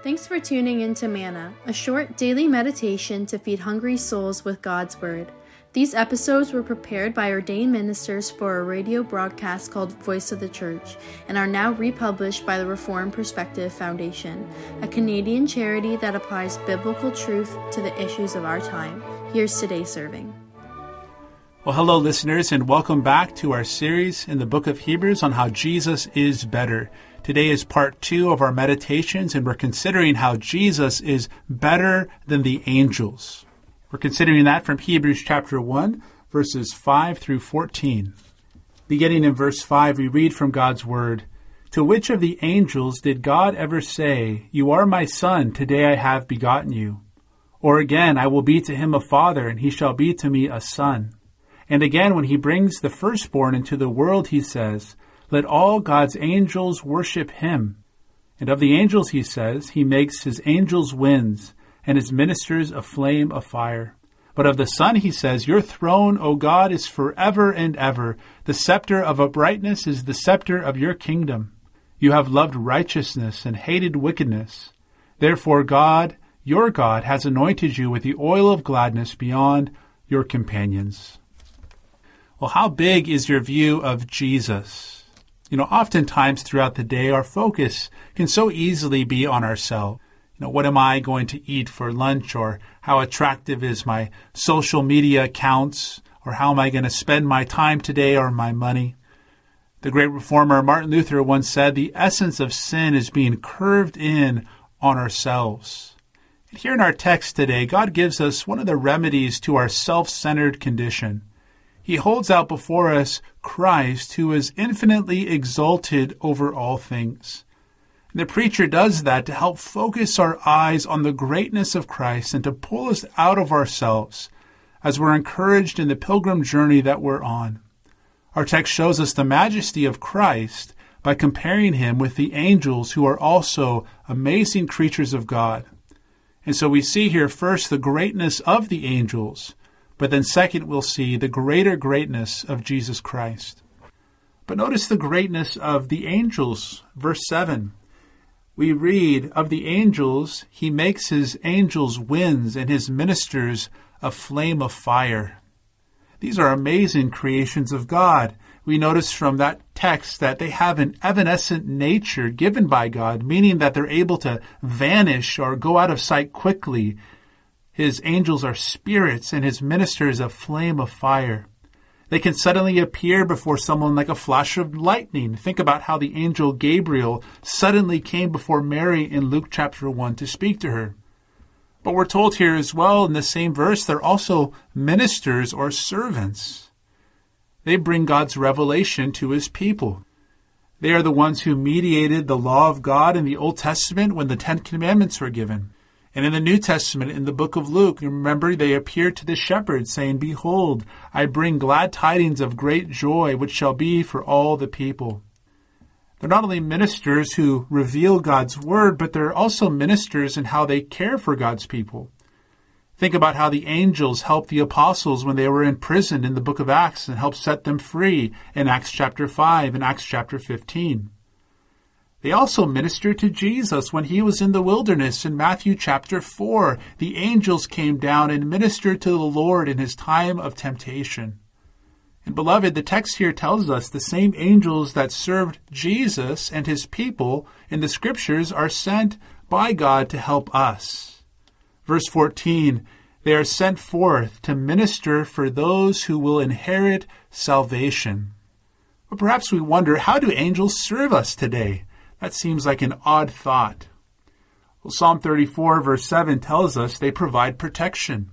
Thanks for tuning in to Manna, a short daily meditation to feed hungry souls with God's Word. These episodes were prepared by ordained ministers for a radio broadcast called Voice of the Church and are now republished by the Reformed Perspective Foundation, a Canadian charity that applies biblical truth to the issues of our time. Here's today's serving. Well, hello, listeners, and welcome back to our series in the book of Hebrews on how Jesus is better. Today is part two of our meditations, and we're considering how Jesus is better than the angels. We're considering that from Hebrews chapter 1, verses 5 through 14. Beginning in verse 5, we read from God's word To which of the angels did God ever say, You are my son, today I have begotten you? Or again, I will be to him a father, and he shall be to me a son. And again, when he brings the firstborn into the world, he says, Let all God's angels worship him. And of the angels, he says, He makes his angels winds, and his ministers a flame of fire. But of the Son, he says, Your throne, O God, is forever and ever. The scepter of uprightness is the scepter of your kingdom. You have loved righteousness and hated wickedness. Therefore, God, your God, has anointed you with the oil of gladness beyond your companions. Well, how big is your view of Jesus? You know, oftentimes throughout the day, our focus can so easily be on ourselves. You know, what am I going to eat for lunch or how attractive is my social media accounts or how am I going to spend my time today or my money? The great reformer Martin Luther once said, the essence of sin is being curved in on ourselves. And here in our text today, God gives us one of the remedies to our self-centered condition he holds out before us Christ, who is infinitely exalted over all things. The preacher does that to help focus our eyes on the greatness of Christ and to pull us out of ourselves as we're encouraged in the pilgrim journey that we're on. Our text shows us the majesty of Christ by comparing him with the angels who are also amazing creatures of God. And so we see here first the greatness of the angels, but then, second, we'll see the greater greatness of Jesus Christ. But notice the greatness of the angels. Verse 7. We read, Of the angels, he makes his angels winds and his ministers a flame of fire. These are amazing creations of God. We notice from that text that they have an evanescent nature given by God, meaning that they're able to vanish or go out of sight quickly his angels are spirits and his ministers a flame of fire. They can suddenly appear before someone like a flash of lightning. Think about how the angel Gabriel suddenly came before Mary in Luke chapter 1 to speak to her. But we're told here as well in the same verse, they're also ministers or servants. They bring God's revelation to his people. They are the ones who mediated the law of God in the Old Testament when the Ten Commandments were given. And in the New Testament, in the book of Luke, remember they appear to the shepherds, saying, Behold, I bring glad tidings of great joy, which shall be for all the people. They're not only ministers who reveal God's word, but they're also ministers in how they care for God's people. Think about how the angels helped the apostles when they were in prison in the book of Acts and helped set them free in Acts chapter 5 and Acts chapter 15. They also ministered to Jesus when he was in the wilderness in Matthew chapter 4. The angels came down and ministered to the Lord in his time of temptation. And beloved, the text here tells us the same angels that served Jesus and his people in the scriptures are sent by God to help us. Verse 14, they are sent forth to minister for those who will inherit salvation. But perhaps we wonder, how do angels serve us today? That seems like an odd thought. Well, Psalm 34, verse 7 tells us they provide protection.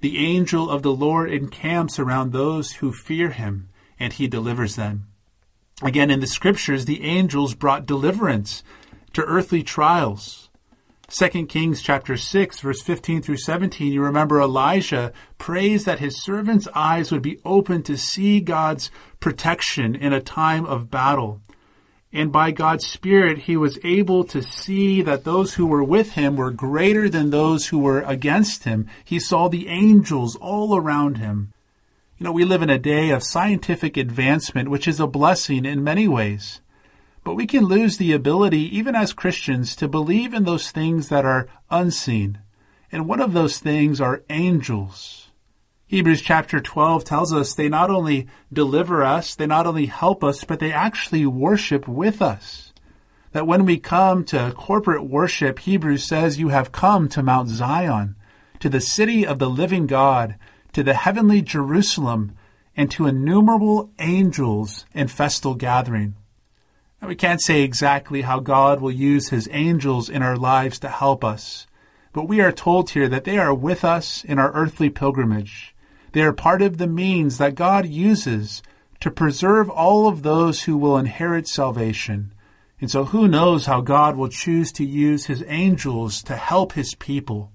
The angel of the Lord encamps around those who fear him, and he delivers them. Again, in the scriptures, the angels brought deliverance to earthly trials. 2 Kings chapter 6 verse 15 through 17, you remember Elijah prays that his servant's eyes would be open to see God's protection in a time of battle. And by God's Spirit, he was able to see that those who were with him were greater than those who were against him. He saw the angels all around him. You know, we live in a day of scientific advancement, which is a blessing in many ways. But we can lose the ability, even as Christians, to believe in those things that are unseen. And one of those things are angels. Hebrews chapter 12 tells us they not only deliver us, they not only help us, but they actually worship with us. That when we come to corporate worship, Hebrews says you have come to Mount Zion, to the city of the living God, to the heavenly Jerusalem, and to innumerable angels in festal gathering. Now, we can't say exactly how God will use his angels in our lives to help us, but we are told here that they are with us in our earthly pilgrimage. They are part of the means that God uses to preserve all of those who will inherit salvation. And so who knows how God will choose to use his angels to help his people.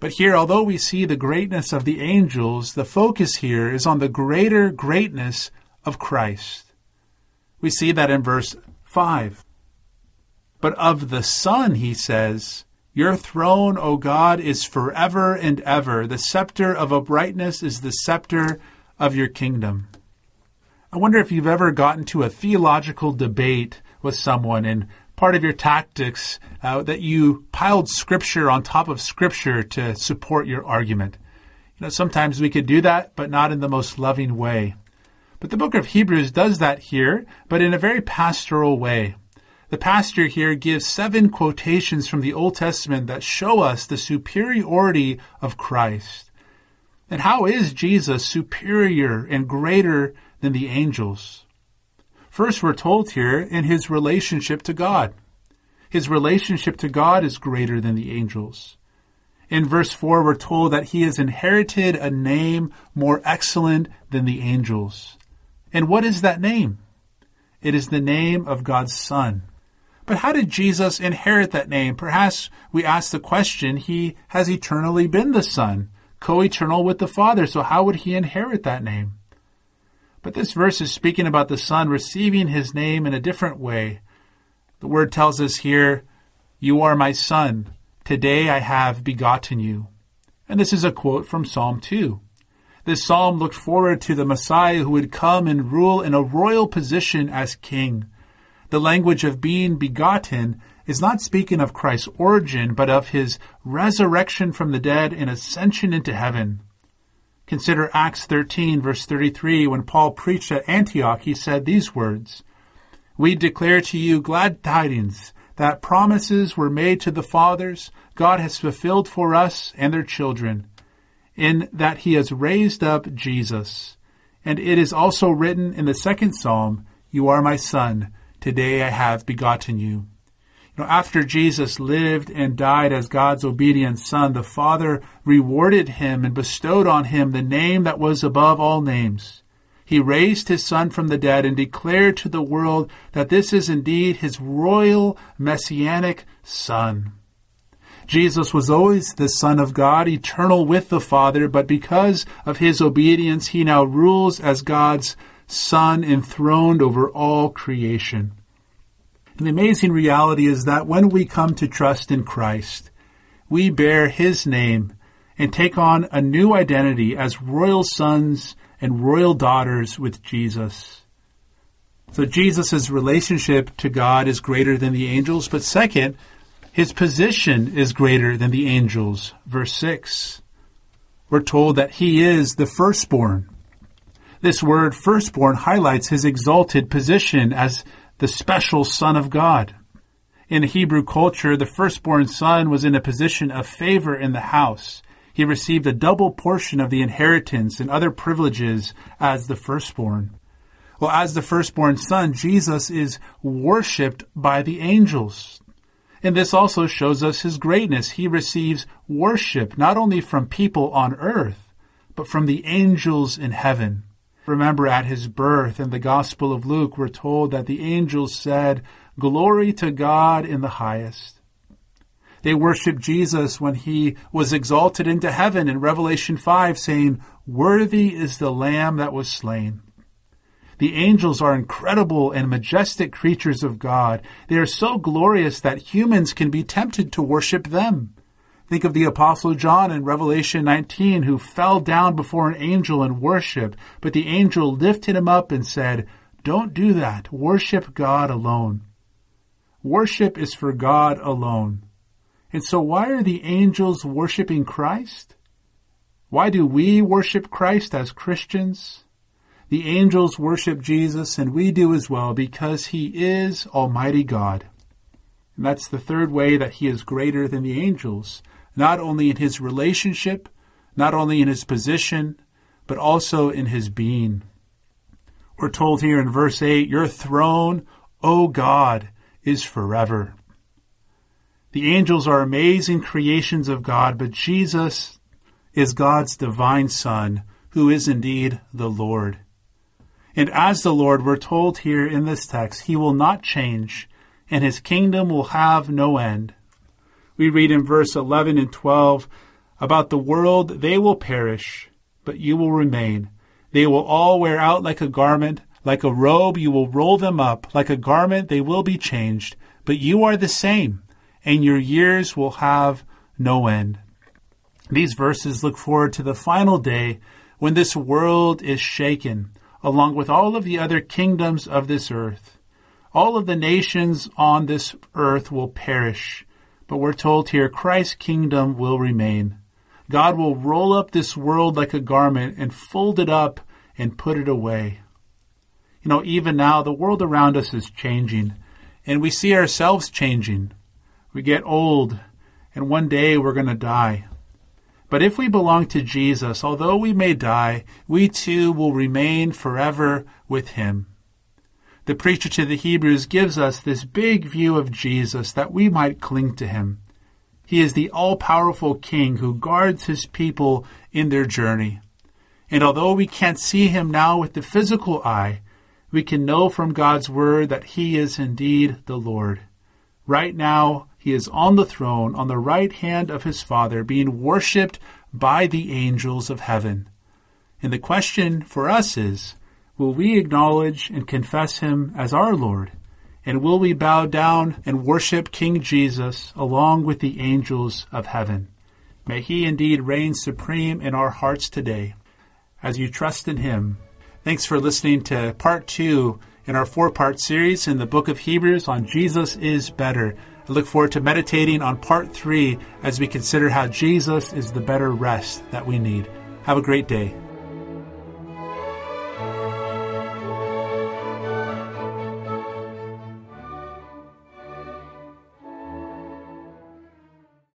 But here, although we see the greatness of the angels, the focus here is on the greater greatness of Christ. We see that in verse 5. But of the Son, he says, Your throne, O God, is forever and ever. The scepter of uprightness is the scepter of your kingdom. I wonder if you've ever gotten to a theological debate with someone and part of your tactics uh, that you piled scripture on top of scripture to support your argument. You know, sometimes we could do that, but not in the most loving way. But the book of Hebrews does that here, but in a very pastoral way. The pastor here gives seven quotations from the Old Testament that show us the superiority of Christ. And how is Jesus superior and greater than the angels? First, we're told here in his relationship to God. His relationship to God is greater than the angels. In verse 4, we're told that he has inherited a name more excellent than the angels. And what is that name? It is the name of God's Son. But how did Jesus inherit that name? Perhaps we ask the question, he has eternally been the Son, co-eternal with the Father, so how would he inherit that name? But this verse is speaking about the Son receiving his name in a different way. The word tells us here, You are my Son. Today I have begotten you. And this is a quote from Psalm 2. This psalm looked forward to the Messiah who would come and rule in a royal position as king. The language of being begotten is not speaking of Christ's origin, but of his resurrection from the dead and ascension into heaven. Consider Acts 13, verse 33. When Paul preached at Antioch, he said these words We declare to you glad tidings that promises were made to the fathers, God has fulfilled for us and their children, in that he has raised up Jesus. And it is also written in the second psalm, You are my son, today I have begotten you You know, after Jesus lived and died as God's obedient son, the Father rewarded him and bestowed on him the name that was above all names. He raised his son from the dead and declared to the world that this is indeed his royal messianic son. Jesus was always the Son of God, eternal with the Father, but because of his obedience, he now rules as God's Son enthroned over all creation. And the amazing reality is that when we come to trust in Christ, we bear His name and take on a new identity as royal sons and royal daughters with Jesus. So Jesus' relationship to God is greater than the angels, but second, his position is greater than the angels. Verse 6. We're told that he is the firstborn. This word firstborn highlights his exalted position as the special Son of God. In Hebrew culture, the firstborn son was in a position of favor in the house. He received a double portion of the inheritance and other privileges as the firstborn. Well, as the firstborn son, Jesus is worshiped by the angels. And this also shows us his greatness. He receives worship not only from people on earth, but from the angels in heaven. Remember, at his birth in the Gospel of Luke, we're told that the angels said, Glory to God in the highest. They worshiped Jesus when he was exalted into heaven in Revelation 5, saying, Worthy is the Lamb that was slain. The angels are incredible and majestic creatures of God. They are so glorious that humans can be tempted to worship them. Think of the Apostle John in Revelation 19 who fell down before an angel and worshiped, but the angel lifted him up and said, Don't do that. Worship God alone. Worship is for God alone. And so why are the angels worshiping Christ? Why do we worship Christ as Christians? The angels worship Jesus and we do as well because he is Almighty God. And that's the third way that he is greater than the angels, not only in his relationship, not only in his position, but also in his being. We're told here in verse 8, Your throne, O God, is forever. The angels are amazing creations of God, but Jesus is God's divine Son, who is indeed the Lord. And as the Lord, we're told here in this text, he will not change, and his kingdom will have no end. We read in verse 11 and 12 about the world, they will perish, but you will remain. They will all wear out like a garment, like a robe you will roll them up, like a garment they will be changed, but you are the same and your years will have no end. These verses look forward to the final day when this world is shaken, along with all of the other kingdoms of this earth. All of the nations on this earth will perish, but we're told here Christ's kingdom will remain. God will roll up this world like a garment and fold it up and put it away. You know, even now, the world around us is changing, and we see ourselves changing. We get old, and one day we're going to die. But if we belong to Jesus, although we may die, we too will remain forever with him. The preacher to the Hebrews gives us this big view of Jesus that we might cling to him. He is the all powerful King who guards his people in their journey. And although we can't see him now with the physical eye, we can know from God's word that he is indeed the Lord. Right now, he is on the throne on the right hand of his Father, being worshiped by the angels of heaven. And the question for us is, will we acknowledge and confess him as our Lord? And will we bow down and worship King Jesus along with the angels of heaven? May he indeed reign supreme in our hearts today as you trust in him. Thanks for listening to part two in our four part series in the book of Hebrews on Jesus is better. I look forward to meditating on part three as we consider how Jesus is the better rest that we need. Have a great day.